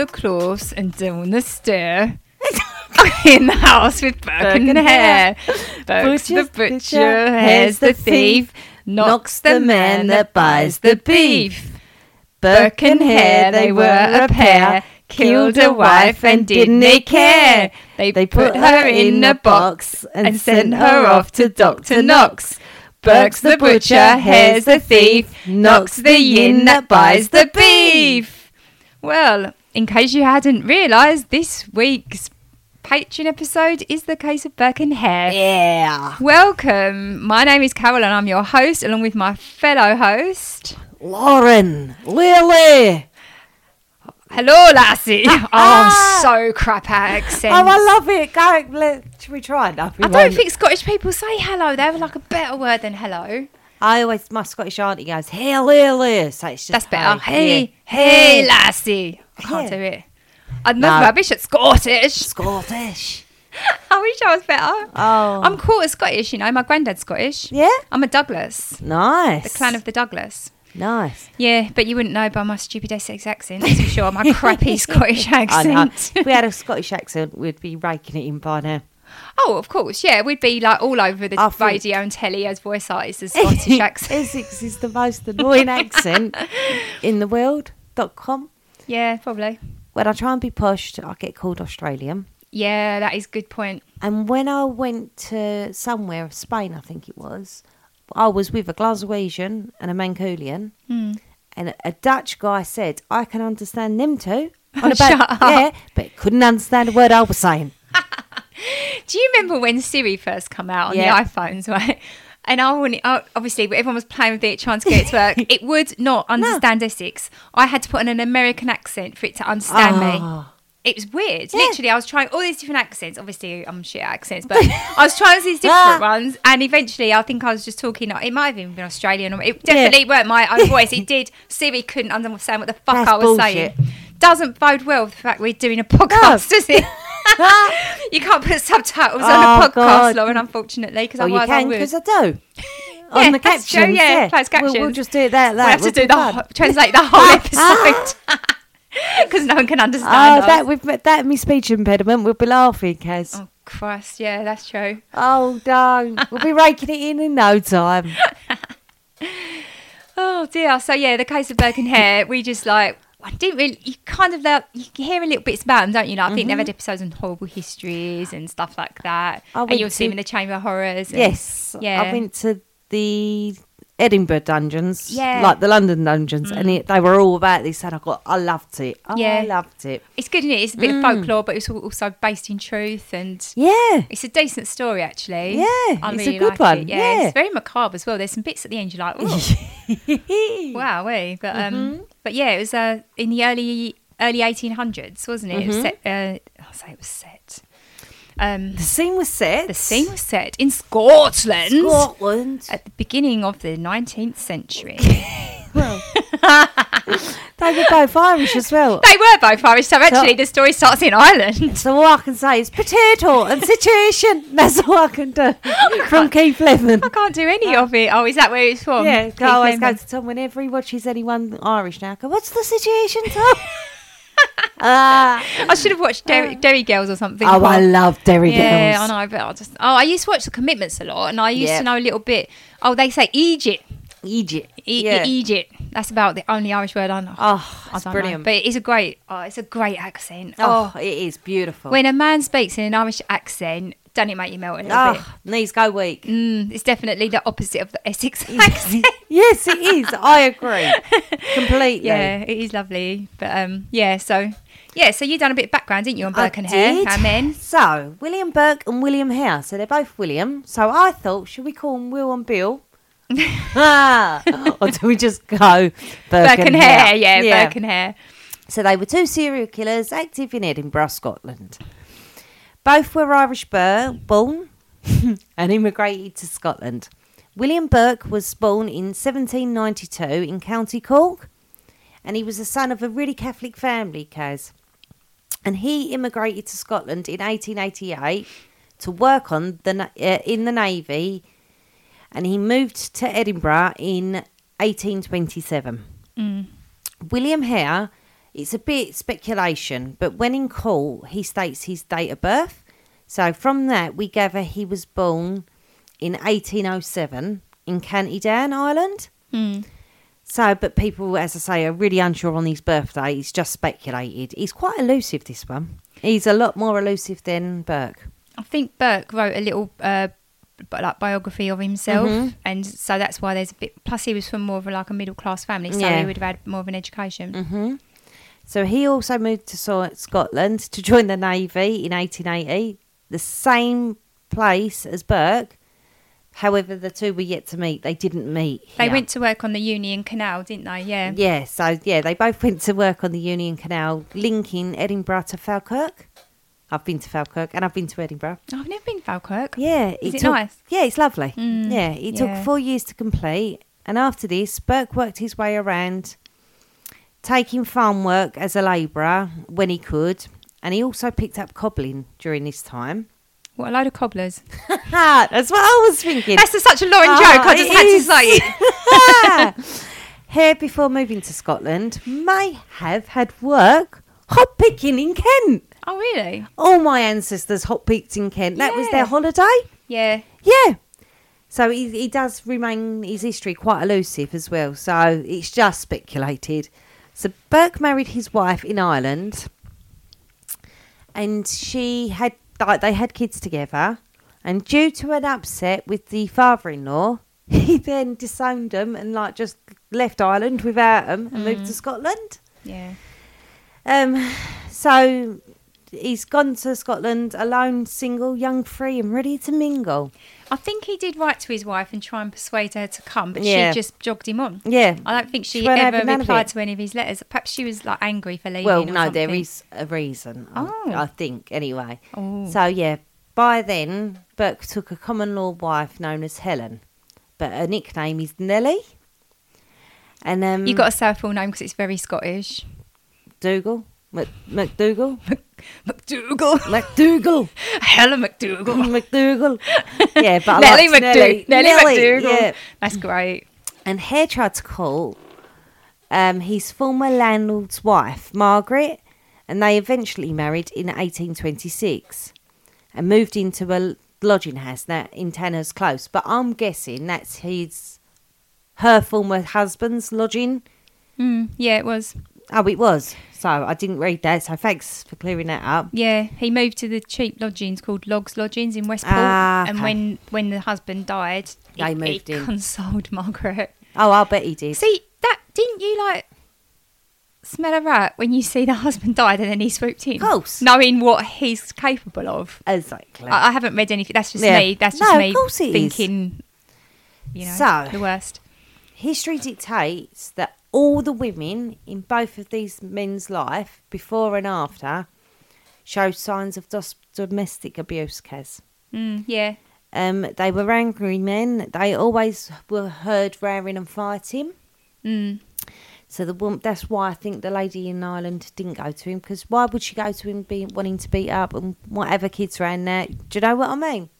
The clothes and down the stair. in the house with Burke and Hare. Burke's the butcher, hare's the thief, Knox the man that buys the beef. Burke and Hare, they were a pair, killed a wife and didn't they care. They, put her in a box and sent her off to Dr. Knox. Burke's the butcher, Hare's the thief, Knox the yin that buys the beef. Well, in case you hadn't realised, this week's Patreon episode is the case of Burke and Hare. Yeah. Welcome. My name is Carol and I'm your host, along with my fellow host. Lauren. Lily. Hello, lassie. Ah, oh, I'm ah. so crap at accents. Oh, I love it. Go, let, should we try? No, we I don't think Scottish people say hello. They have like a better word than hello. I always, my Scottish auntie goes, hey, Lily. So it's just That's better. Hey, Yeah. hey, lassie. I can't do it. I'm No. not rubbish at Scottish. Scottish. I wish I was better. Oh. I'm quarter Scottish, you know. My granddad's Scottish. Yeah? I'm a Douglas. Nice. The clan of the Douglas. Nice. Yeah, but you wouldn't know by my stupid Essex accent, that's for sure. My crappy Scottish accent. if we had a Scottish accent, we'd be raking it in by now. Oh, of course, yeah. We'd be like all over the I think- radio and telly as voice artists as Scottish accent. Essex is the most annoying accent in the world. Dot com. yeah, probably. When I try and be pushed, I get called Australian. Yeah, that is a good point. And when I went to somewhere, Spain, I think it was, I was with a Glaswegian and a Mancunian, Hmm. and a, Dutch guy said, "I can understand them too." On about. Yeah, but couldn't understand a word I was saying. Do you remember when Siri first come out on Yeah. the iPhones, right? And I wouldn't. obviously, everyone was playing with it, trying to get it to work. it would not understand Essex. I had to put on an American accent for it to understand me. Ah. It was weird. Literally, I was trying all these different accents. Obviously, I'm shit at accents, but I was trying these different ones. And eventually, I think I was just talking. It might have even been Australian. Or it definitely weren't my own voice. It did. Siri couldn't understand what the fuck That's I was bullshit. saying. Doesn't bode well with the fact we're doing a podcast, does it? you can't put subtitles on Oh, a podcast, God. Lauren, unfortunately, because Oh, otherwise I can because I do. Yeah, On the that's captions, true, yeah, yeah. closed We'll, we'll just do it that. We'll have to We'll do the translate the whole ah, episode ah. because no one can understand. Oh, us. that with that my speech impediment, we'll be laughing, Kaz. Oh Christ, yeah, that's true. Oh, don't. we'll be raking it in in no time. Oh dear. So yeah, the case of Hare, we just like I didn't really. You kind of like you hear a little bits about them, don't you? Like, I think they've had episodes on horrible histories and stuff like that. I and you'll see them in the Chamber of Horrors. and- Yes. Yeah. I went to the Edinburgh dungeons, Yeah. like the London dungeons, and it, they were all about this, and I got, I loved it. Oh, Yeah. I loved it. It's good, isn't it? It's a bit Mm. of folklore, but it's also based in truth, and Yeah. it's a decent story actually. Yeah, I it's a good like one, It. Yeah, yeah. it's very macabre as well. There's some bits at the end you're like, oh, wow, we. But um, Mm-hmm. But yeah, it was uh in the early early 1800s, wasn't it? It was Mm-hmm. set. Uh, I'll say it was set. Um, The scene was set. the scene was set in Scotland Scotland. at the beginning of the 19th century. They were both Irish as well. They were both Irish, so actually the story starts in Ireland. So all I can say is potato and situation. That's all I can do from Keith Lemon. I can't do any of it. Oh, is that where it's from? Yeah, Keith I always go Lemon. to Tom whenever he watches anyone Irish now. I go, what's the situation, Tom? Ah. I should have watched Derry, Derry Girls or something. oh, I love Derry Yeah, Girls. Yeah, I know, but I just oh, I used to watch the Commitments a lot, and I used Yeah. to know a little bit. Oh, they say Egypt, Egypt. e- yeah. Egypt. That's about the only Irish word I know. Oh, I it's brilliant. know, but it's a great, oh, it's a great accent. oh, Oh, it is beautiful. when a man speaks in an Irish accent, doesn't it make you melt a little bit? oh, knees go weak. Mm, it's definitely the opposite of the Essex accent. yes, it is. I agree completely. yeah, it is lovely. But um, yeah, so yeah, so you done a bit of background, didn't you, on I Burke and Hare, did. our men? So, William Burke and William Hare. So, they're both William. So, I thought, should we call them Will and Bill? Ah, or do we just go Burke, Burke and Hare, yeah, Burke and Hare. So, they were two serial killers active in Edinburgh, Scotland. Both were Irish born and immigrated to Scotland. William Burke was born in 1792 in County Cork, and he was the son of a really Catholic family, Kaz. And he immigrated to Scotland in 1888 to work on the uh, in the navy, and he moved to Edinburgh in 1827. William Hare, it's a bit speculation, but when in court, he states his date of birth. So from that, we gather he was born in 1807 in County Down, Ireland. So, but people, as I say, are really unsure on his birthday. He's just speculated. He's quite elusive, this one. He's a lot more elusive than Burke. I think Burke wrote a little uh, like biography of himself, Mm-hmm. and so that's why there's a bit. Plus, he was from more of a, like a middle class family, so Yeah. he would have had more of an education. So he also moved to So- Scotland to join the Navy in 1880, the same place as Burke. However, the two were yet to meet. They didn't meet. They went to work on the Union Canal, didn't they? Yeah. Yeah, so yeah, they both went to work on the Union Canal, linking Edinburgh to Falkirk. I've been to Falkirk and I've been to Edinburgh. Oh, I've never been to Falkirk. Yeah, Is it took- nice? Mm, Yeah, it's lovely. yeah, it yeah. took four years to complete, and after this, Burke worked his way around, taking farm work as a labourer when he could, and he also picked up cobbling during this time. What a load of cobblers. Ah, That's what I was thinking. That's a, such a Lauren Ah, joke. I just had to say it. Here, before moving to Scotland, may have had work hop picking in Kent. Oh, really? All my ancestors hot picked in Kent. That was their holiday. Yeah. Yeah. So he, he does remain his history quite elusive as well. So it's just speculated. So Burke married his wife in Ireland, and she had like they had kids together. And due to an upset with the father-in-law, he then disowned them and like just left Ireland without them and moved to Scotland. Yeah. Um, so he's gone to Scotland alone, single, young, free, and ready to mingle. I think he did write to his wife and try and persuade her to come, but Yeah. she just jogged him on. Yeah. I don't think she, She ever having none of replied to any of his letters. Perhaps she was like angry for leaving. Well, no, there something. is a reason. I- Oh. I think anyway. Oh. So yeah, by then Burke took a common law wife known as Helen, but her nickname is Nellie. And um, You got to say her full name because it's very Scottish. Dougal, Mc, McDougal, McDougal. McDougal, Helen McDougal. McDougal. Yeah, but I Nellie McDougal. Nellie, Nellie, McDougal. Yeah. That's great. And Hare tried to call um, his former landlord's wife, Margaret, and they eventually married in 1826 and moved into a lodging house now in Tanner's Close. But I'm guessing that's his, her former husband's lodging. Mm, yeah, it was. Oh, it was. So I didn't read that. So thanks for clearing that up. Yeah, he moved to the cheap lodgings called Logs Lodgings in Westport. Ah, And when, when the husband died, They it, moved it in. consoled Margaret. Oh, I'll bet he did. See, that didn't you like smell a rat when you see the husband died and then he swooped in? Of course. Knowing what he's capable of. exactly. I, I haven't read anything. That's just Yeah. me. That's just No, me course it is. thinking, you know, So- the worst. History dictates that all the women in both of these men's life, before and after, showed signs of dos- domestic abuse, Kaz. Mm, yeah. Um, they were angry men. They always were heard roaring and fighting. Mm. So the woman, that's why I think the lady in Ireland didn't go to him because why would she go to him being wanting to beat up and whatever kids around there? Do you know what I mean?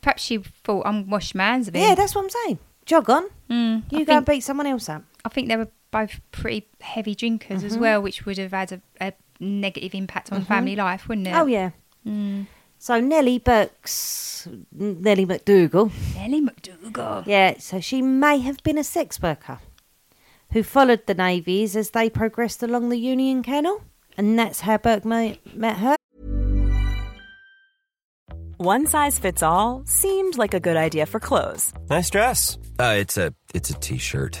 Perhaps she thought I'm wash my hands of him. Yeah, that's what I'm saying. Jog on. Mm, You I go and beat someone else up. I think they were both pretty heavy drinkers Mm-hmm. as well, which would have had a, a negative impact on family life, wouldn't it? Oh yeah. Mm. So Nellie Burks, Nellie McDougal, Nellie McDougal. yeah. So she may have been a sex worker who followed the navies as they progressed along the Union Canal, and that's how Burke ma- met her. One size fits all seemed like a good idea for clothes Nice dress. Uh, it's a it's a t-shirt.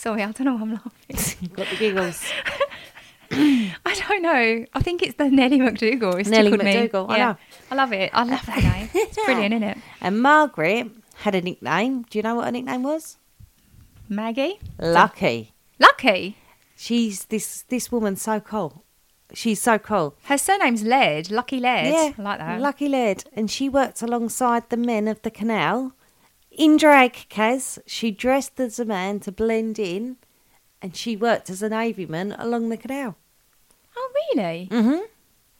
Sorry, I don't know why I'm laughing. Got the giggles. I don't know. I think it's the Nellie McDougal. It's Nellie tickled me. I Yeah. know. I love it. I love that name. It's brilliant, isn't it? And Margaret had a nickname. Do you know what her nickname was? Maggie? Lucky. Lucky? She's this this woman's so cool. She's so cool. Her surname's Laird. Lucky Laird. Yeah, I like that. Lucky Laird. And she worked alongside the men of the canal in drag, Kaz. She dressed as a man to blend in, and she worked as a navyman along the canal. oh, really? Mm-hmm.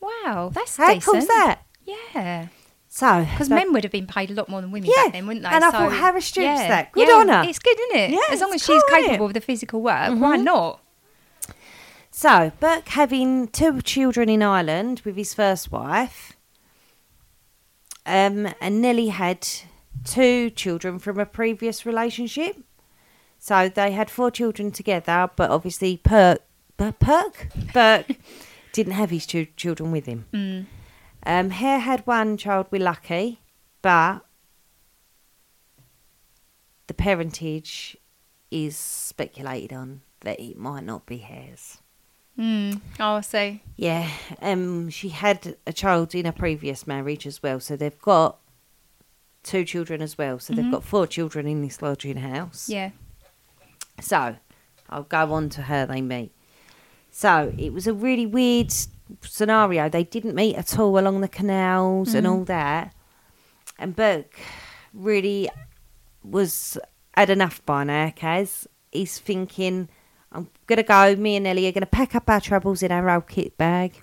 Wow, that's How decent. cool's that? Yeah. So, Because men would have been paid a lot more than women Yeah, back then, wouldn't they? and I thought, how restricts yeah. that? Good yeah. on her. It's good, isn't it? Yeah, as long as she's cool, capable of the physical work, why Mhm. not? So, Burke having two children in Ireland with his first wife, um, and Nellie had two children from a previous relationship. So they had four children together, but obviously Perk, Perk, Burke didn't have his two children with him. Mm. Um, Hare had one child with Lucky, but the parentage is speculated on that it might not be Hare's. Mm. Oh, I see. Yeah, um, she had a child in a previous marriage as well, so they've got two children as well. So Mhm. they've got four children in this lodging house. Yeah. So I'll go on to her they meet. So it was a really weird scenario. They didn't meet at all along the canals and Mhm. all that. And Burke really was had enough by now, Kaz. He's thinking, I'm gonna go, me and Ellie are gonna pack up our troubles in our old kit bag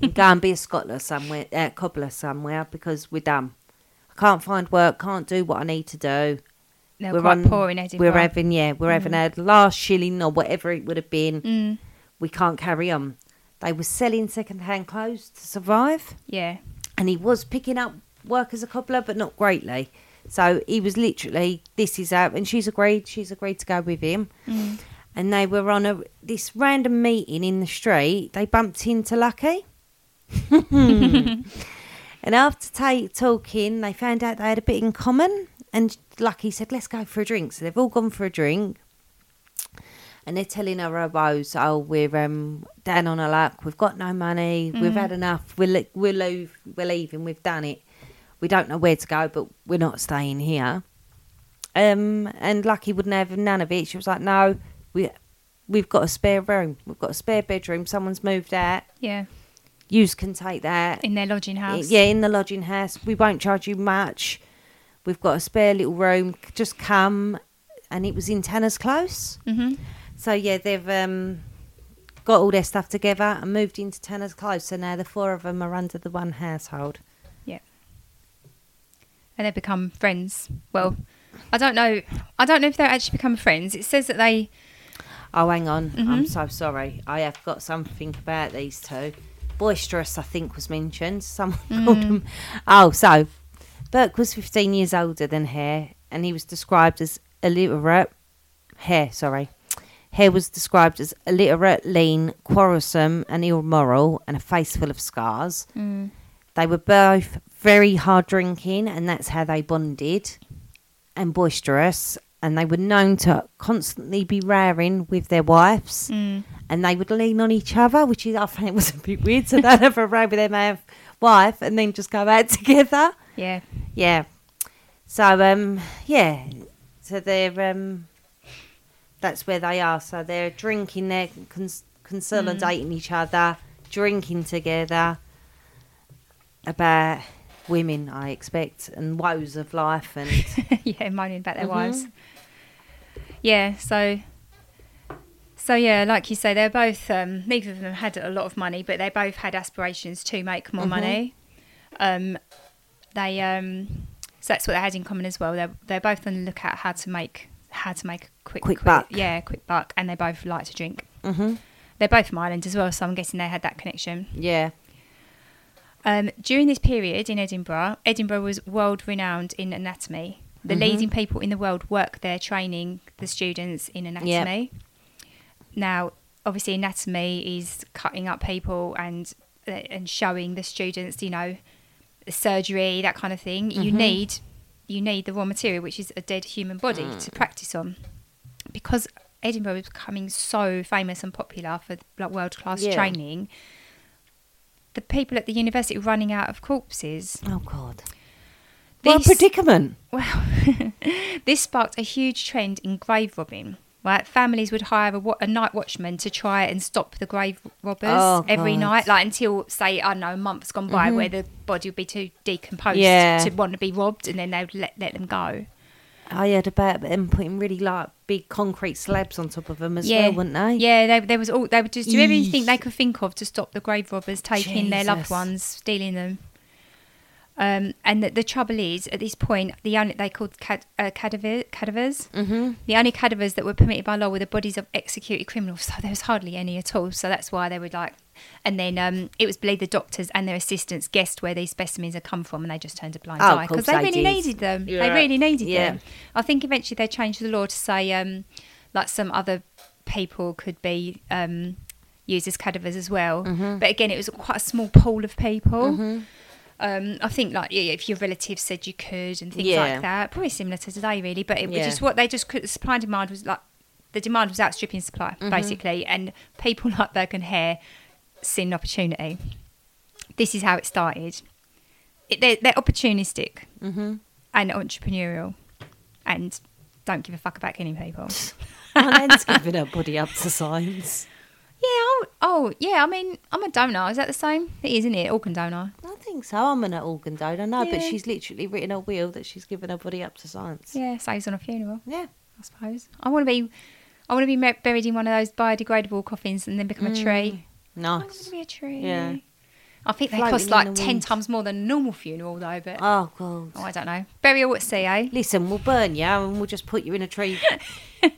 and go and be a scholar somewhere uh, cobbler somewhere because we're done. I can't find work, can't do what I need to do They're quite poor in Edinburgh. we're having yeah, we're having our last shilling or whatever it would have been. Mm. We can't carry on. They were selling second hand clothes to survive, Yeah. and he was picking up work as a cobbler, but not greatly. So he was literally, this is out, and she's agreed. She's agreed to go with him, Mm. and they were on a this random meeting in the street. They bumped into Lucky. And after ta- talking, they found out they had a bit in common. And Lucky said, let's go for a drink. So they've all gone for a drink. And they're telling her woes, oh, we're um, down on our luck. We've got no money. We've Mm. had enough. We're, li- we're, leave- we're leaving. We've done it. We don't know where to go, but we're not staying here. Um, and Lucky wouldn't have none of it. She was like, no, we, we've got a spare room. We've got a spare bedroom. Someone's moved out. Yeah. Yous can take that. In their lodging house. Yeah, in the lodging house. We won't charge you much. We've got a spare little room. Just come. And it was in Tanner's Close. Mhm. So yeah, they've um, got all their stuff together and moved into Tanner's Close. So now the four of them are under the one household. Yeah. And they've become friends. Well, I don't know. I don't know if they're actually become friends. It says that they. Oh, hang on. I'm Mhm. so sorry. I have got something about these two. Boisterous, I think, was mentioned. Someone called Mm. them. Oh, so Burke was 15 years older than Hare, and he was described as illiterate. Hare, sorry. Hare was described as illiterate, lean, quarrelsome, and immoral, and a face full of scars. Mm. They were both very hard drinking, and that's how they bonded, and boisterous. And they were known to constantly be raring with their wives, Mm. and they would lean on each other, which is, I find it was a bit weird. So they'd have a row with their ma- wife, and then just go out together. Yeah. Yeah. So um, yeah. So they're um, that's where they are. So they're drinking, they're cons- consolidating each other, drinking together about women, I expect, and woes of life, and yeah, moaning about their Mhm. wives. Yeah, so so yeah, like you say, they're both um, neither of them had a lot of money, but they both had aspirations to make more Mhm. money. Um, they um, so that's what they had in common as well. They're they're both on the lookout how to make how to make a quick Quick quick- buck. Yeah, quick buck, and they both like to drink. Mhm. They're both from Ireland as well, so I'm guessing they had that connection. yeah. Um, during this period in Edinburgh, Edinburgh was world renowned in anatomy. The Mhm. leading people in the world work there training the students in anatomy. Now, obviously, anatomy is cutting up people and uh, and showing the students, you know, surgery, that kind of thing. You Mhm. need you need the raw material, which is a dead human body, to practice on. Because Edinburgh is becoming so famous and popular for like world class Yeah. training, the people at the university running out of corpses. Oh God. What a predicament. Well, this sparked a huge trend in grave robbing. Right, families would hire a, wa- a night watchman to try and stop the grave robbers Oh, every God. night, like until say I don't know a month's gone by Mhm. where the body would be too decomposed Yeah. to want to be robbed, and then they would let let them go. I heard about them putting really like big concrete slabs on top of them as well, wouldn't they? Yeah, they, there was all they would just do everything they could think of to stop the grave robbers taking their loved ones, stealing them. Um, and the, the trouble is, at this point, the only they called cad, uh, cadaver, cadavers. Mhm. The only cadavers that were permitted by law were the bodies of executed criminals. So there was hardly any at all. So that's why they would like. And then um, it was believed the doctors and their assistants guessed where these specimens had come from, and they just turned a blind Oh, eye because they they really did. needed them. They really needed Yeah. them. I think eventually they changed the law to say um, like some other people could be um, used as cadavers as well. Mhm. But again, it was quite a small pool of people. Mhm. Um, I think like if your relatives said you could and things Yeah. like that, probably similar to today, really. But it was Yeah. just what they just could. Supply and demand was like the demand was outstripping supply, Mhm. basically, and people like Burke and Hare seen an opportunity. This is how it started. It, they're, they're opportunistic Mhm. and entrepreneurial, and don't give a fuck about killing people. My nan's giving her body up to science. Yeah. Oh, oh, yeah. I mean, I'm a donor. Is that the same? It is, isn't it? Organ donor. I think so. I'm an organ donor. No, but she's literally written a will that she's given her body up to science. Yeah, saves on a funeral. Yeah. I suppose. I want to be. I want to be ma- buried in one of those biodegradable coffins and then become a tree. I want Nice. to be a tree. Yeah. I think they Floating cost in like the ten wind. times more than a normal funeral, though. But Oh God. oh, I don't know. Burial at sea, eh? Listen, we'll burn you and we'll just put you in a tree. Uh,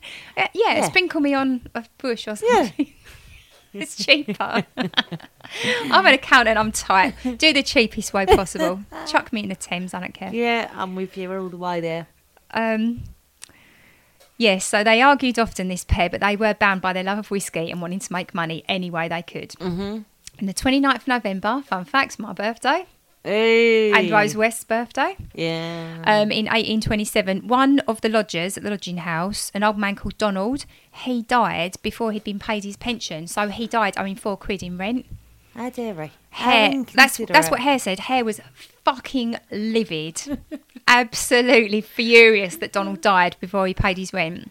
yeah, Yeah. sprinkle me on a bush or something. it's cheaper. I'm an accountant. I'm tight. Do the cheapest way possible. Chuck me in the Thames. I don't care. yeah, I'm with you all the way there. Um, yes, so they argued often, this pair, but they were bound by their love of whiskey and wanting to make money any way they could. Mm-hmm. And the 29th of November, fun facts, my birthday, Hey. and Rose West's birthday, Yeah. um, in 1827, one of the lodgers at the lodging house, an old man called Donald, he died before he'd been paid his pension. So he died owing four quid in rent. How dare? Hare, that's that's what Hare said. Hare was fucking livid, absolutely furious that Donald died before he paid his rent.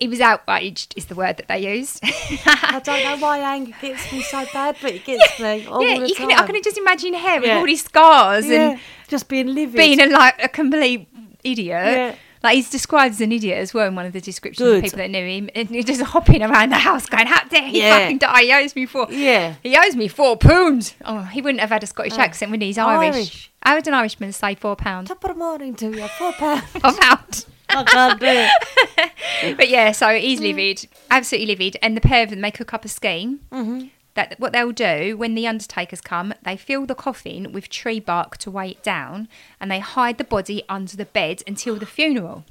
He was outraged, is the word that they used. I don't know why anger gets me so bad, but it gets me all yeah, the you time. can, I can just imagine him with all these scars Yeah, and just being livid. being a, like a complete idiot. Yeah. Like he's described as an idiot as well in one of the descriptions Good. of people that knew him, and he's just hopping around the house going, "How dare he Yeah. fucking die? He owes me four. Yeah. he owes me four pounds. Oh, he wouldn't have had a Scottish Oh. accent, when? He's Irish. Irish. How would an Irishman say four pounds? Top of the morning to you, four pounds. Four pounds. I can't do it. but yeah, so he's Mm. livid, absolutely livid, and the pair of them they cook up a scheme. Mhm. That what they'll do when the undertakers come, they fill the coffin with tree bark to weigh it down, and they hide the body under the bed until the funeral.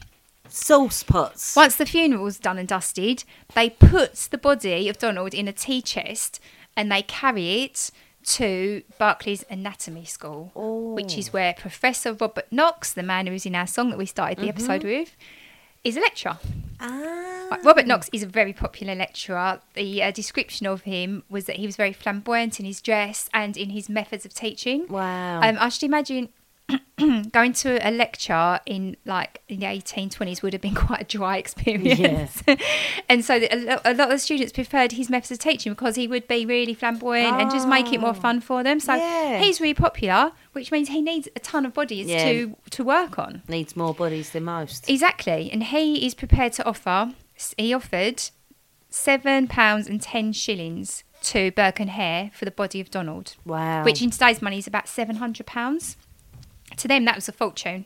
Sauce pots. Once the funeral's done and dusted, they put the body of Donald in a tea chest and they carry it to Barclay's Anatomy School, which is where Professor Robert Knox, the man who is in our song that we started the episode with, is a lecturer. Right, Robert Knox is a very popular lecturer. The uh, description of him was that he was very flamboyant in his dress and in his methods of teaching. Wow. Um, I should imagine going to a lecture in like in the 1820s would have been quite a dry experience. and so a, lo- a lot of the students preferred his methods of teaching because he would be really flamboyant and just make it more ah. fun for them. So Oh. Yeah. he's really popular, which means he needs a ton of bodies Yeah. to to work on. Needs more bodies than most. Exactly, and he is prepared to offer. He offered seven pounds and ten shillings to Burke and Hare for the body of Donald. Wow. Which in today's money is about seven hundred pounds. To them, that was a fortune,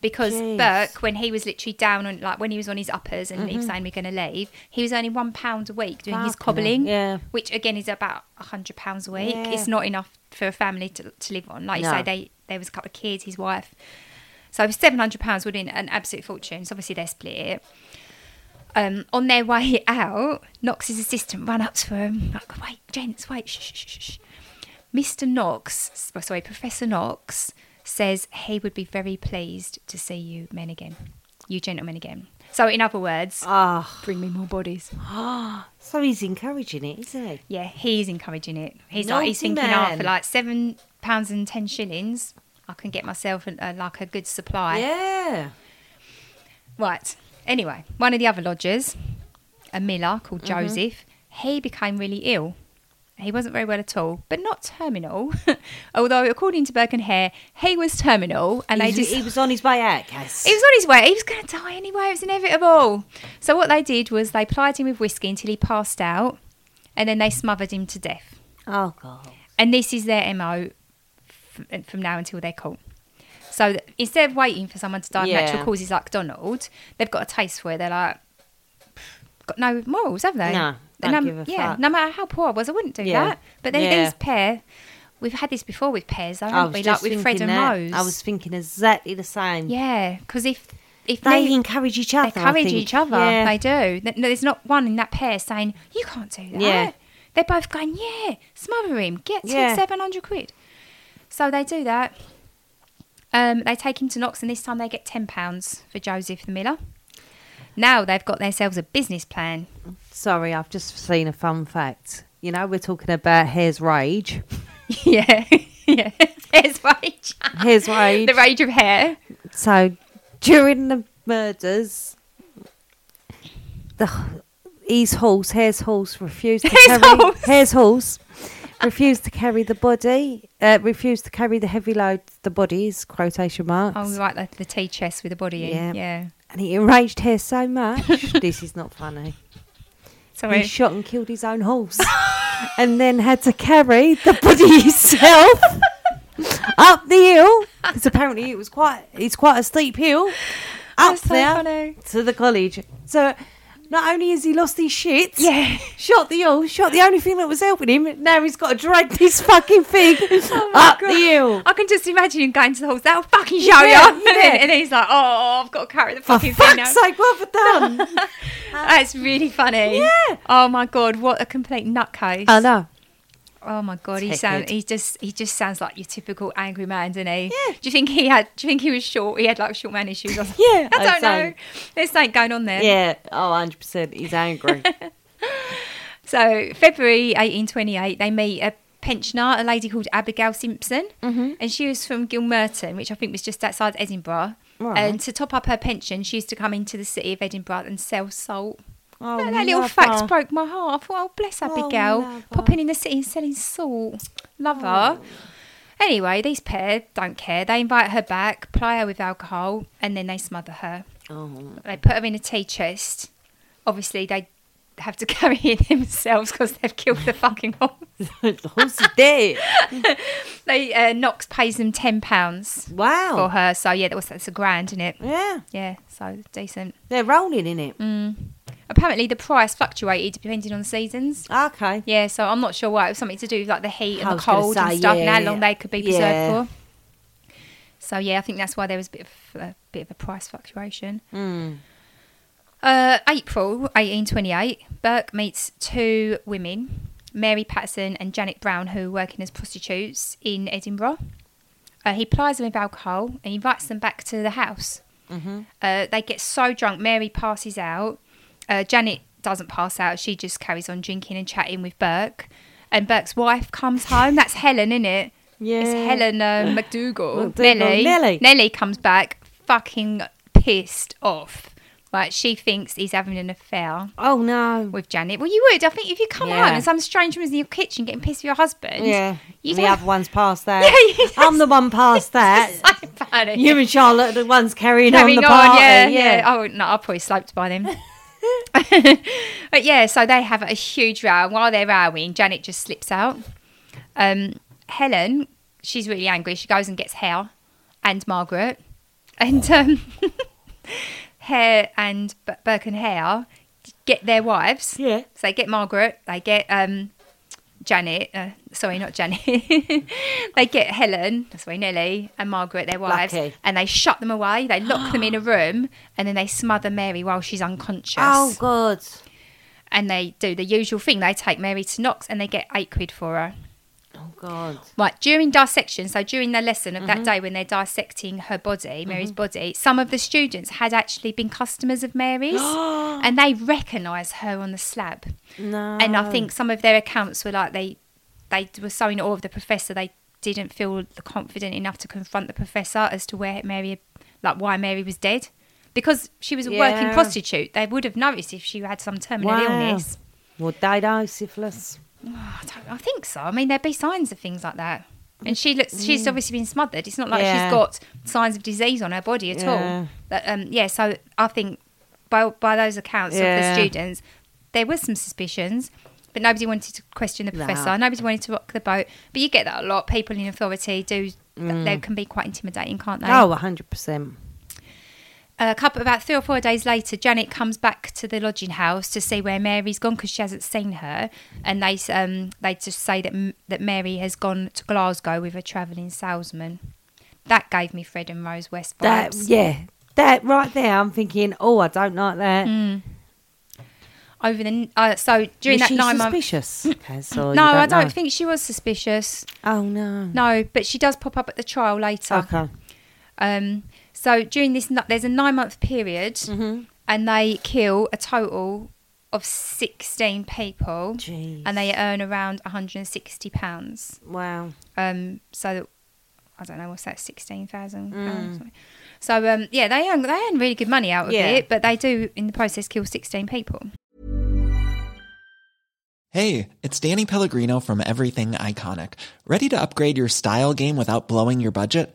because Jeez. Burke, when he was literally down on like when he was on his uppers and he was Mhm. saying we're going to leave, he was earning one pound a week doing his cobbling. yeah. Which again is about a hundred pounds a week. Yeah. It's not enough for a family to, to live on. Like you No. say, they there was a couple of kids, his wife. So seven hundred pounds would have been an absolute fortune. So obviously they split it. Um, on their way out, Knox's assistant ran up to him like, "Wait, gents, wait, shh, shh, shh, shh." Mr. Knox, sorry, Professor Knox says he would be very pleased to see you men again, you gentlemen again. So in other words, Ah. bring me more bodies. so he's encouraging it, isn't he? Yeah, he's encouraging it. He's like he's thinking, oh, for like seven pounds and ten shillings, I can get myself a, a, like a good supply. Yeah. Right. Anyway, one of the other lodgers, a miller called Mhm. Joseph, he became really ill. He wasn't very well at all, but not terminal. Although, according to Burke and Hare, he was terminal, and he, they just he was on his way out, Kaz. he was on his way. He was going to die anyway. It was inevitable. So what they did was they plied him with whiskey until he passed out, and then they smothered him to death. Oh, God. And this is their mo f- from now until they're caught. So instead of waiting for someone to die of Yeah. natural causes like Donald, they've got a taste for it. They're like, got no morals, have they? No, no- give a yeah, fuck. no matter how poor I was, I wouldn't do Yeah. that. But then Yeah. these pair, we've had this before with pairs, I haven't was we? Like with Fred and that. Rose. I was thinking exactly the same. Yeah, because if if They me- encourage each other, They I encourage think. each other. Yeah. They do. Th- There's not one in that pair saying you can't do that. Yeah. They're both going, yeah, smother him, get Yeah. seven hundred quid. So they do that. Um, they take him to Knox, and this time they get ten pounds for Joseph the Miller. Now they've got themselves a business plan. Sorry, I've just seen a fun fact. You know, we're talking about Hare's Rage. yeah, yeah. Hair's rage. Hare's Rage. the rage of hair. So, during the murders, the his horse, Hare's horse, refused to Hare's carry horse. Hare's horse refused to carry the body, uh, refused to carry the heavy load. The bodies, quotation marks. Oh, right, the, the tea chest with the body Yeah. in. Yeah. And he enraged Hare so much. this is not funny. Sorry. He shot and killed his own horse, and then had to carry the body himself up the hill because apparently it was quite it's quite a steep hill up so there funny. to the college. So not only has he lost his shit, Yeah. shot the hill, shot the only thing that was helping him. Now he's got to drag this fucking thing Oh up God. the hill. I can just imagine him going to the horse. That'll fucking show Yeah, you. And, then, yeah. and then he's like, "Oh, I've got to carry the For fucking thing now." fuck's sake, what have I done? That's really funny. Yeah. Oh my god, what a complete nutcase. I know. Oh my god, he sounds. He just. He just sounds like your typical angry man, doesn't he? Yeah. Do you think he had? Do you think he was short? He had like short man issues. Or? Yeah, I don't know. There's something going on there. Yeah, oh, 100%. He's angry. So February 1828, they meet a pensioner, a lady called Abigail Simpson, Mm-hmm. and she was from Gilmerton, which I think was just outside Edinburgh. Right. And to top up her pension, she used to come into the city of Edinburgh and sell salt. Oh, that, that little fact her. broke my heart. I thought, oh, bless Oh, Abigail, her. popping in the city and selling salt. Love her. Anyway, these pair don't care. They invite her back, ply her with alcohol, and then they smother her. Oh. They put her in a tea chest. Obviously, they have to carry it themselves because they've killed the fucking horse. the horse is dead. they uh, Knox pays them ten pounds. Wow. For her, so yeah, that was that's a grand, isn't it? Yeah. Yeah, so decent. They're rolling in it. Mm. Apparently, the price fluctuated depending on the seasons. Okay. Yeah, so I'm not sure why. It was something to do with like the heat and the cold say, and stuff, and how yeah, long they could be preserved yeah. for. So yeah, I think that's why there was a bit of a bit of a price fluctuation. Mm. Uh, April 1828, Burke meets two women, Mary Patterson and Janet Brown, who are working as prostitutes in Edinburgh. Uh, he plies them with alcohol and invites them back to the house. Mm-hmm. Uh, they get so drunk, Mary passes out. Uh, Janet doesn't pass out, she just carries on drinking and chatting with Burke. And Burke's wife comes home. That's Helen, isn't it? Yeah. It's Helen uh, McDougal. McDougal, Nellie. Nellie. Nellie comes back fucking pissed off. Like she thinks he's having an affair. Oh no. With Janet. Well, you would. I think if you come Yeah. home and some strange woman's in your kitchen getting pissed with your husband. Yeah. You the don't- other one's past that. Yeah, I'm the one past that. it. You and Charlotte are the ones carrying, Carrying on the on, party. yeah, yeah. Oh no, I'll probably sloped by them. but yeah, so they have a huge row. And while they're rowing, Janet just slips out. Um, Helen, she's really angry. She goes and gets Hare and Margaret, and um, Hare and B- Burke and Hare get their wives. Yeah. So they get Margaret. They get um, Janet. Uh, sorry, not Janet. they get Helen. Sorry, Nellie and Margaret, their wives, Lucky. and they shut them away. They lock them in a room, and then they smother Mary while she's unconscious. Oh God. And they do the usual thing. They take Mary to Knox, and they get eight quid for her. Oh God. Right, during dissection, so during the lesson of Mhm. that day when they're dissecting her body, Mary's body, some of the students had actually been customers of Mary's and they recognised her on the slab. No. And I think some of their accounts were like they they were so in awe of the professor they didn't feel confident enough to confront the professor as to where Mary like why Mary was dead. Because she was a working prostitute, they would have noticed if she had some terminal Wow. illness. Would they know syphilis? I, don't- I think so. I mean, there'd be signs of things like that. And she looks, she's Mm. obviously been smothered. It's not like Yeah. she's got signs of disease on her body at Yeah. all. But, um, yeah, so I think by, by those accounts of the students, there was some suspicions, but nobody wanted to question the No. professor. Nobody wanted to rock the boat. But you get that a lot. People in authority do, Mm. they can be quite intimidating, can't they? Oh, 100%. A couple about three or four days later, Janet comes back to the lodging house to see where Mary's gone because she hasn't seen her, and they um they just say that that Mary has gone to Glasgow with a travelling salesman. That gave me Fred and Rose West That, yeah. That right there, I'm thinking, oh, I don't like that. Mm. Over the uh, so during that nine months. suspicious? Or you No, I don't know? think she was suspicious. Oh no. No, but she does pop up at the trial later. Okay. Um, so during this, there's a nine month period, Mm-hmm. and they kill a total of 16 people, Jeez. and they earn around 160 pounds. Wow. Um, so I don't know what's that, 16,000 Mm. pounds. So um, yeah, they earn they earn really good money out of Yeah. it, but they do in the process kill 16 people. Hey, it's Danny Pellegrino from Everything Iconic. Ready to upgrade your style game without blowing your budget?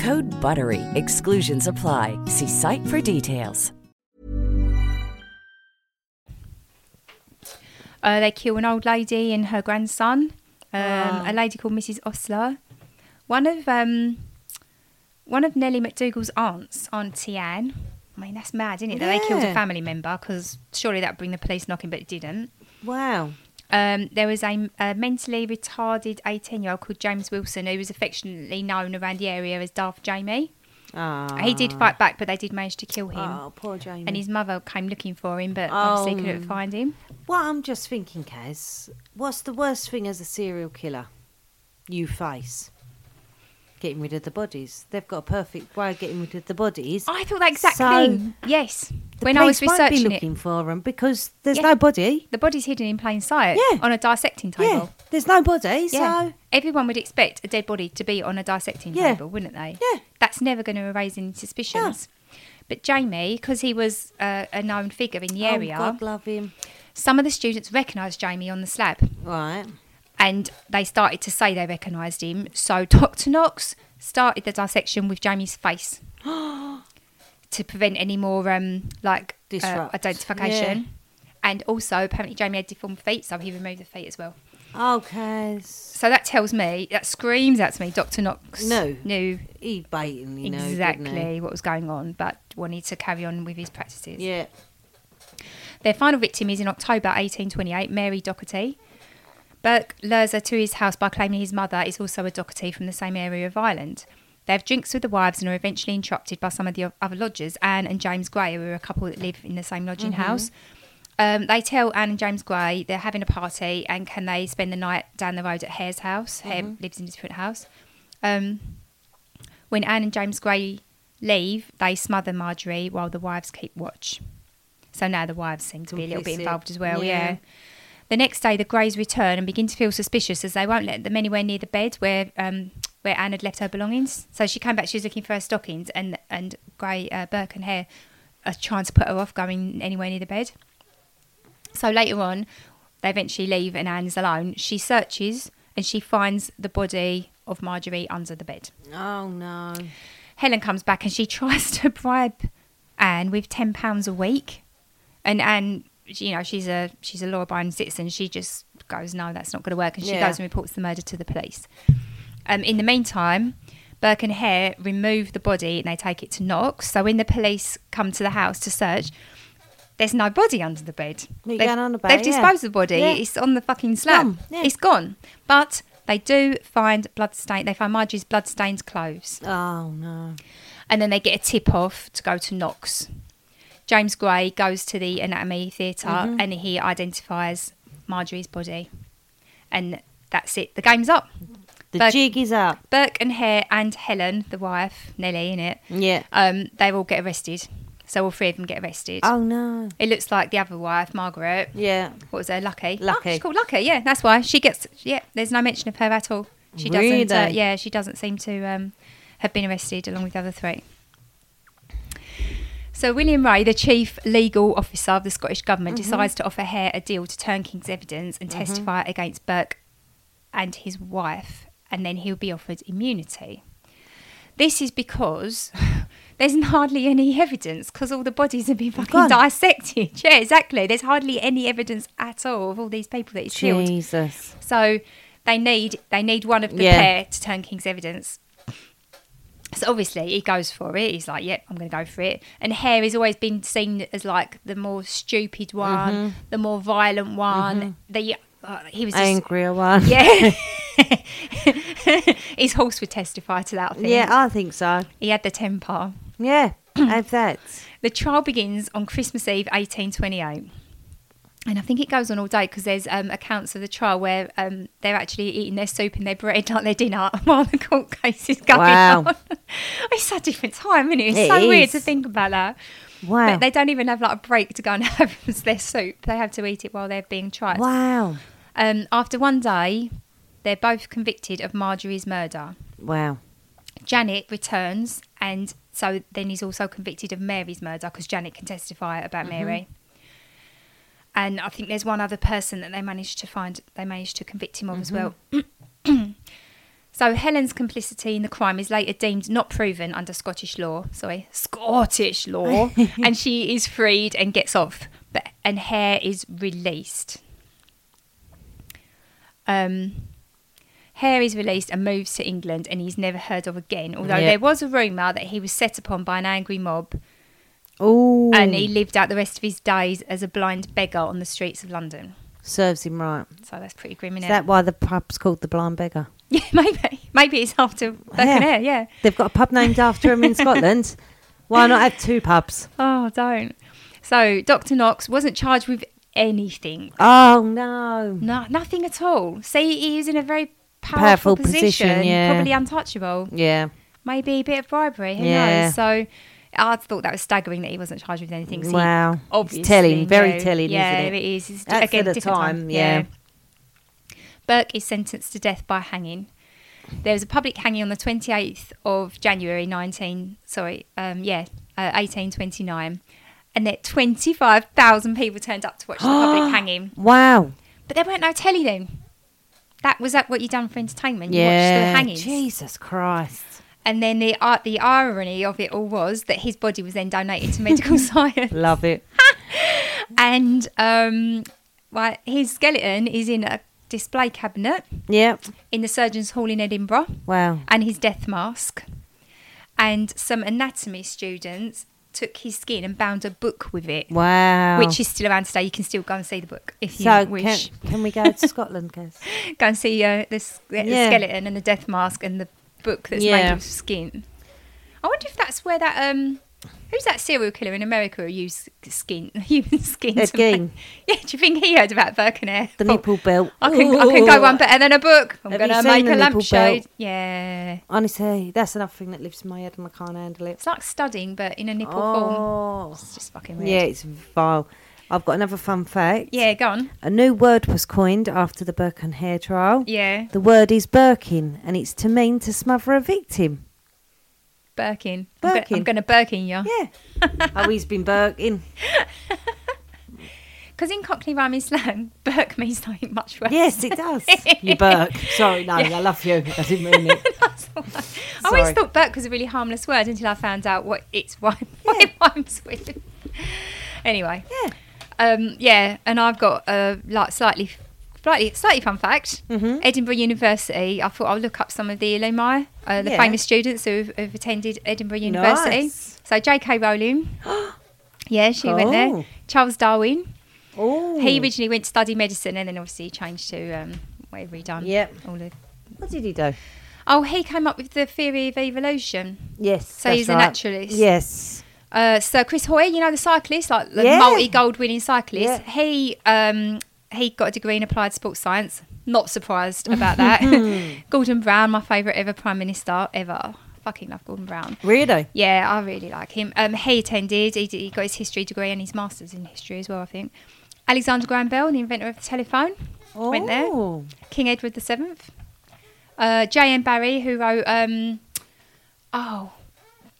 Code BUTTERY. Exclusions apply. See site for details. Uh, they kill an old lady and her grandson, um, Ah. a lady called Mrs. Ostler. One of um, one of Nellie McDougall's aunts, Auntie Anne. I mean, that's mad, isn't it? That they killed a family member because surely that would bring the police knocking, but it didn't. Wow. Um, there was a, a mentally retarded 18 year old called James Wilson who was affectionately known around the area as Daft Jamie. Ah. He did fight back, but they did manage to kill him. Oh, poor Jamie. And his mother came looking for him, but obviously Oh. couldn't find him. Well, I'm just thinking, Kaz, what's the worst thing as a serial killer you face? Getting rid of the bodies. They've got a perfect way of getting rid of the bodies. I thought that exact So, thing. Yes. When I was won't be looking it, for them because there's Yeah. no body. the body's hidden in plain sight Yeah. on a dissecting table. Yeah, there's no body, Yeah. so Everyone would expect a dead body to be on a dissecting Yeah. table, wouldn't they? Yeah. That's never going to erase any suspicions. But Jamie, because he was uh, a known figure in the Oh, area, God love him. some of the students recognised Jamie on the slab. Right. And they started to say they recognised him. So Dr. Knox started the dissection with Jamie's face to prevent any more um, like uh, identification. And also, apparently, Jamie had deformed feet, so he removed the feet as well. Okay. So that tells me, that screams out to me, Dr. Knox No. knew He blatantly knew, didn't he? exactly what was going on, but wanted to carry on with his practices. Yeah. Their final victim is in October 1828, Mary Doherty. Burke lures her to his house by claiming his mother is also a Doherty from the same area of Ireland. They have drinks with the wives and are eventually interrupted by some of the other lodgers, Anne and James Gray, who are a couple that live in the same lodging Mhm. house. Um, they tell Anne and James Gray they're having a party and can they spend the night down the road at Hare's house. Hare Mhm. lives in a different house. Um, when Anne and James Gray leave, they smother Marjorie while the wives keep watch. So now the wives seem to be a little bit involved as well, Yeah. yeah. The next day, the Grays return and begin to feel suspicious as they won't let them anywhere near the bed where um, where Anne had left her belongings. So she came back, she was looking for her stockings, and and Gray, uh, Burke, and Hare are trying to put her off going anywhere near the bed. So later on, they eventually leave and Anne's alone. She searches and she finds the body of Marjorie under the bed. Oh no. Helen comes back and she tries to bribe Anne with ten pounds a week, and Anne, you know, she's a she's a law-abiding citizen. She just goes, no, that's not going to work, and she Yeah. goes and reports the murder to the police. Um, in the meantime, Burke and Hare remove the body and they take it to Knox. So when the police come to the house to search, there's no body under the bed. What are you They've, about? they've Yeah. disposed of the body. Yeah. It's on the fucking slab. It's gone. But they do find blood stain. They find Margie's blood-stained clothes. Oh no. And then they get a tip off to go to Knox. James Gray goes to the anatomy theater Mhm. and he identifies Marjorie's body. And that's it. The game's up. The jig is up. Burke and Hare and Helen, the wife, Nellie, in it. Yeah. Um, they all get arrested. So all three of them get arrested. Oh no. It looks like the other wife, Margaret. Yeah. What was her? Lucky. Oh, Lucky. she's called Lucky. Yeah, that's why she gets. Yeah, there's no mention of her at all. She doesn't. Uh, Really? yeah, she doesn't seem to um, have been arrested along with the other three. So William Rae, the chief legal officer of the Scottish government, Mhm. decides to offer Hare a deal to turn King's evidence and Mhm. testify against Burke and his wife, and then he'll be offered immunity. This is because there's hardly any evidence because all the bodies have been fucking Gone. dissected. Yeah, exactly. There's hardly any evidence at all of all these people that he's killed. Jesus. So they need they need one of the Yeah. pair to turn King's evidence. So obviously he goes for it. He's like, "Yep, I'm going to go for it." And Hare has always been seen as like the more stupid one, Mhm. the more violent one. Mhm. The uh, he was just- one. Yeah, his horse would testify to that. I think. Yeah, I think so. he had the temper. Yeah, I have that. The trial begins on Christmas Eve, 1828. And I think it goes on all day because there's um, accounts of the trial where um, they're actually eating their soup and their bread like their dinner while the court case is going Wow. on. it's a different time, isn't it? It's It so weird to think about that. Wow. But they don't even have like a break to go and have their soup. They have to eat it while they're being tried. Wow. Um, after one day, they're both convicted of Marjorie's murder. Wow. Janet returns, and so then he's also convicted of Mary's murder because Janet can testify about Mhm. Mary. And I think there's one other person that they managed to find, they managed to convict him of as well. so Helen's complicity in the crime is later deemed not proven under Scottish law. Sorry, Scottish law, and she is freed and gets off. But and Hare is released. Um, Hare is released and moves to England, and he's never heard of again. Although Yep. there was a rumour that he was set upon by an angry mob, Oh. and he lived out the rest of his days as a blind beggar on the streets of London. serves him right. So that's pretty grim, Is isn't that it? why the pub's called the Blind Beggar? Yeah, maybe. Maybe it's after Burke and Hare, yeah. They've got a pub named after him in Scotland. Why not have two pubs? Oh, don't. So Dr. Knox wasn't charged with anything. Oh no. No, nothing at all. See, he was in a very powerful, Powerful position, position, yeah. probably untouchable. Yeah. Maybe a bit of bribery. Who Yeah. knows? So I thought that was staggering that he wasn't charged with anything. he Wow. It's obviously, telling, very knew. telling, yeah, isn't it? it is. It's That's again at the different time, yeah. Burke is sentenced to death by hanging. There was a public hanging on the 28th of January 19, sorry, um, yeah, uh, 1829. And that 25,000 people turned up to watch the public hanging. Wow. But there weren't no telly then. That was that what you done for entertainment. You Yeah. watched the hangings. Jesus Christ. And then the art, the irony of it all was that his body was then donated to medical science. Love it. And um, right, his skeleton is in a display cabinet Yep. in the surgeon's hall in Edinburgh. Wow. And his death mask. And some anatomy students took his skin and bound a book with it. Wow. Which is still around today. You can still go and see the book if you So wish. can, can we go to Scotland, guys? go and see uh, the, the Yeah. skeleton and the death mask and the book that's made of skin. I wonder if that's where that um, who's that serial killer in America who used skin, human skin? Ed to make- Gein. Yeah, do you think he heard about Burke and Hare? The nipple belt. I can, I can go one better than a book. I'm Have going you to seen make a lampshade. Yeah. Honestly, that's another thing that lives in my head and I can't handle it. It's like studying, but in a nipple Oh. form. It's just fucking weird. Yeah, it's vile. I've got another fun fact. Yeah, go on. A new word was coined after the Burke and Hare trial. Yeah. The word is Burking, and it's to mean to smother a victim. Burking. I'm go- Burking. I'm going to Birkin you. Yeah. oh, he's been Birkin. Because in Cockney rhyming slang, Burke means something much worse. Yes, it does. you Burke. Sorry, no, Yeah. I love you. I didn't mean it. I always thought Burke was a really harmless word until I found out what it's what it rhymes with. Anyway. Yeah. Um, yeah, and I've got a like slightly, slightly, slightly fun fact. Mm-hmm. Edinburgh University. I thought I'll look up some of the alumni, uh, the Yeah. famous students who've, who've attended Edinburgh University. Nice. So J.K. Rowling. yeah, she went there. Charles Darwin. Oh. He originally went to study medicine and then obviously changed to um, whatever he done. Yep. All the What did he do? Oh, he came up with the theory of evolution. Yes. So he's a right. naturalist. Yes. Uh, so Chris Hoy, you know the cyclist, like the Yeah. multi-gold winning cyclist. Yeah. He um, he got a degree in applied sports science. Not surprised about that. Gordon Brown, my favourite ever prime minister ever. Fucking love Gordon Brown. Really? Yeah, I really like him. Um, he attended. He, did- he got his history degree and his masters in history as well. I think. Alexander Graham Bell, the inventor of the telephone, went there. Oh. King Edward the Seventh. Uh, J. M. Barrie, who wrote um, oh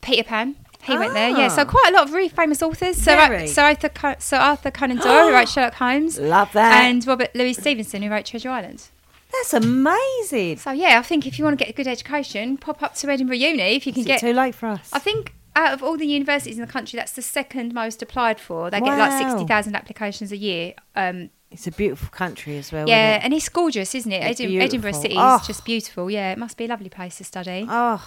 Peter Pan. He went there. Yeah, so Ah. quite a lot of really famous authors. Very. Sir Arthur, Arthur Conan Doyle, who wrote Sherlock Holmes, Love that. and Robert Louis Stevenson, who wrote Treasure Island. That's amazing. So yeah, I think if you want to get a good education, pop up to Edinburgh Uni if you can Is it get. too late for us? I think out of all the universities in the country, that's the second most applied for. They get like sixty thousand applications a year. Um, It's a beautiful country as well. yeah, it? and it's gorgeous, isn't it? Edinburgh. City Oh. is just beautiful. Yeah, it must be a lovely place to study. Oh,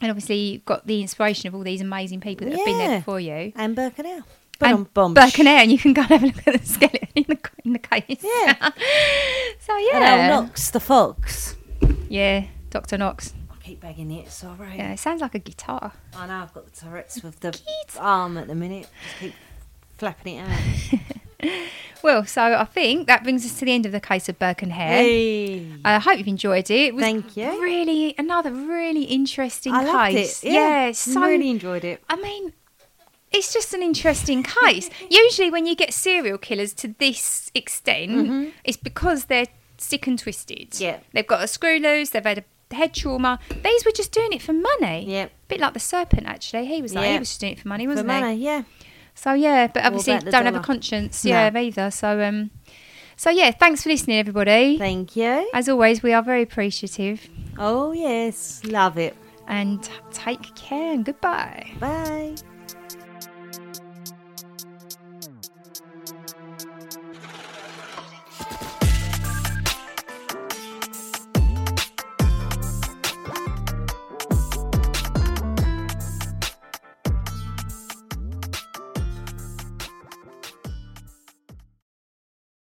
And obviously, you've got the inspiration of all these amazing people that have been there Yeah. before you. and Birkenau. But and on bomb. Birkenhead, and you can go and have a look at the skeleton in the, in the case. Yeah. so, And yeah. old Knox the fox. Yeah, Dr. Knox. I keep bagging it. Sorry. Yeah, it sounds like a guitar. I know I've got the Tourette's with the arm at the minute. Just keep flapping it out. Well, so I think that brings us to the end of the case of Burke and Hare. Hey. I hope you've enjoyed it. it was Thank you. Really, another really interesting I loved case. it. Yeah, so really enjoyed it. I mean, it's just an interesting case. Usually, when you get serial killers to this extent, Mhm. it's because they're sick and twisted. Yeah. They've got a screw loose, they've had a head trauma. These were just doing it for money. Yeah. bit like the serpent, actually. He was like, he was just doing it for money, wasn't money, he? yeah. So, yeah, but obviously don't have a dollar. conscience, No. yeah, either. So, um, so yeah, thanks for listening, everybody. Thank you. As always, we are very appreciative. Oh, yes. Love it. And take care and goodbye. Bye.